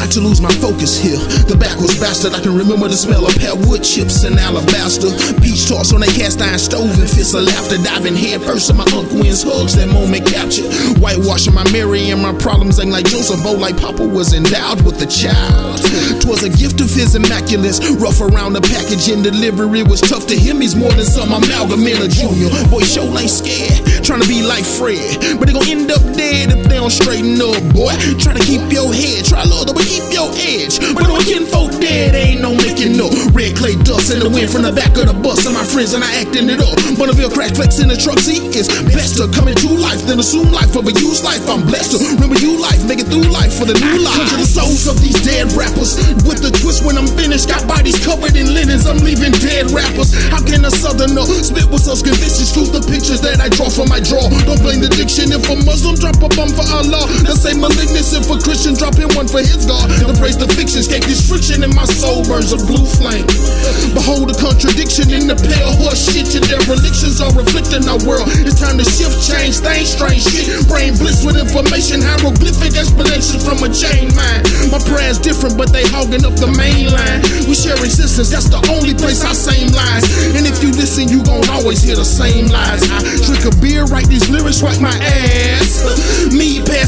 not to lose my focus here. The backwards bastard, I can remember the smell of pet wood chips and alabaster. Peach toss on a cast iron stove and fists of laughter. Diving head first in my Uncle Wins hugs, that moment captured. Whitewashing my Mary and my problems ain't like Joseph Bo, like Papa was endowed with a child. Twas a gift of his immaculate. Rough around the package and delivery was tough to him. He's more than some amalgam in a junior. Boy, show ain't scared. Trying to be like Fred. But they gon' end up dead don't straighten up, boy. Try to keep your head. Try Lord, but keep your edge. But when kinfolk dead, ain't no making no. Red clay dust in the wind from the back of the bus. And my friends and I acting it up. Bonneville crack flex in the truck seat. It's best to come into life than assume life of a used life. I'm blessed to remember you life, make it through life for the new life. To the souls of these dead rappers. With the twist when I'm finished, got bodies covered in linens. I'm leaving dead rappers. How can a southerner spit with such convictions? Truth a Muslim drop a bomb for Allah. The same malignance for Christian drop in one for his God. The praise the fiction, escape this friction in my soul burns a blue flame. Behold the contradiction in the pale horse shit. Your derelictions are reflecting our world. It's time to shift, change, things, strange shit. Brain bliss with information, hieroglyphic explanations from a chain mind. My prayers different, but they hogging up the main line. We share existence, that's the only place I same lies. And if you listen, you gon' always hear the same lies. I drink a beer, write these lyrics, wipe my ass.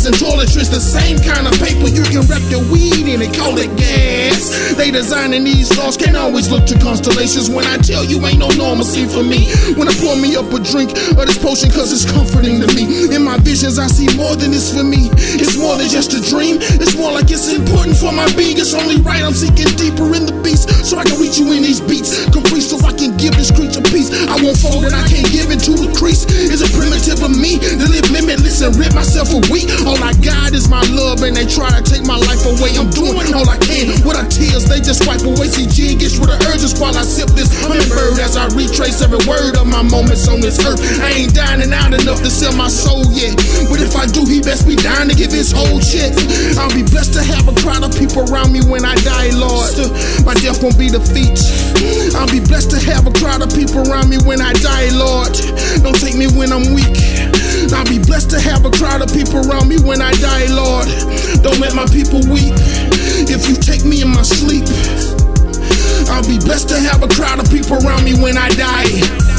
Passing toiletries, the same kind of paper you can wrap your weed in and call it gas. They designing these laws, can't always look to constellations. When I tell you ain't no normalcy for me. When I pour me up a drink of this potion, cause it's comforting to me. In my visions, I see more than this for me. It's more than just a dream, it's more like it's important for my being. It's only right I'm seeking deeper in the beast, so I can reach you in these beats. Complete so I can give this creature peace. I won't fold and I can't give it to the crease. Is it primitive of me to live limitless and rip myself a weak? Try to take my life away. I'm doing all I can with our tears, they just wipe away. CG gets rid of urges while I sip this hummingbird as I retrace every word of my moments on this earth. I ain't dining out enough to sell my soul yet, but if I do, he best be dying to give his whole shit. I'll be blessed to have a crowd of people around me when I die, Lord. My death won't be defeat. Don't let my people weep. If you take me in my sleep, I'll be blessed to have a crowd of people around me when I die.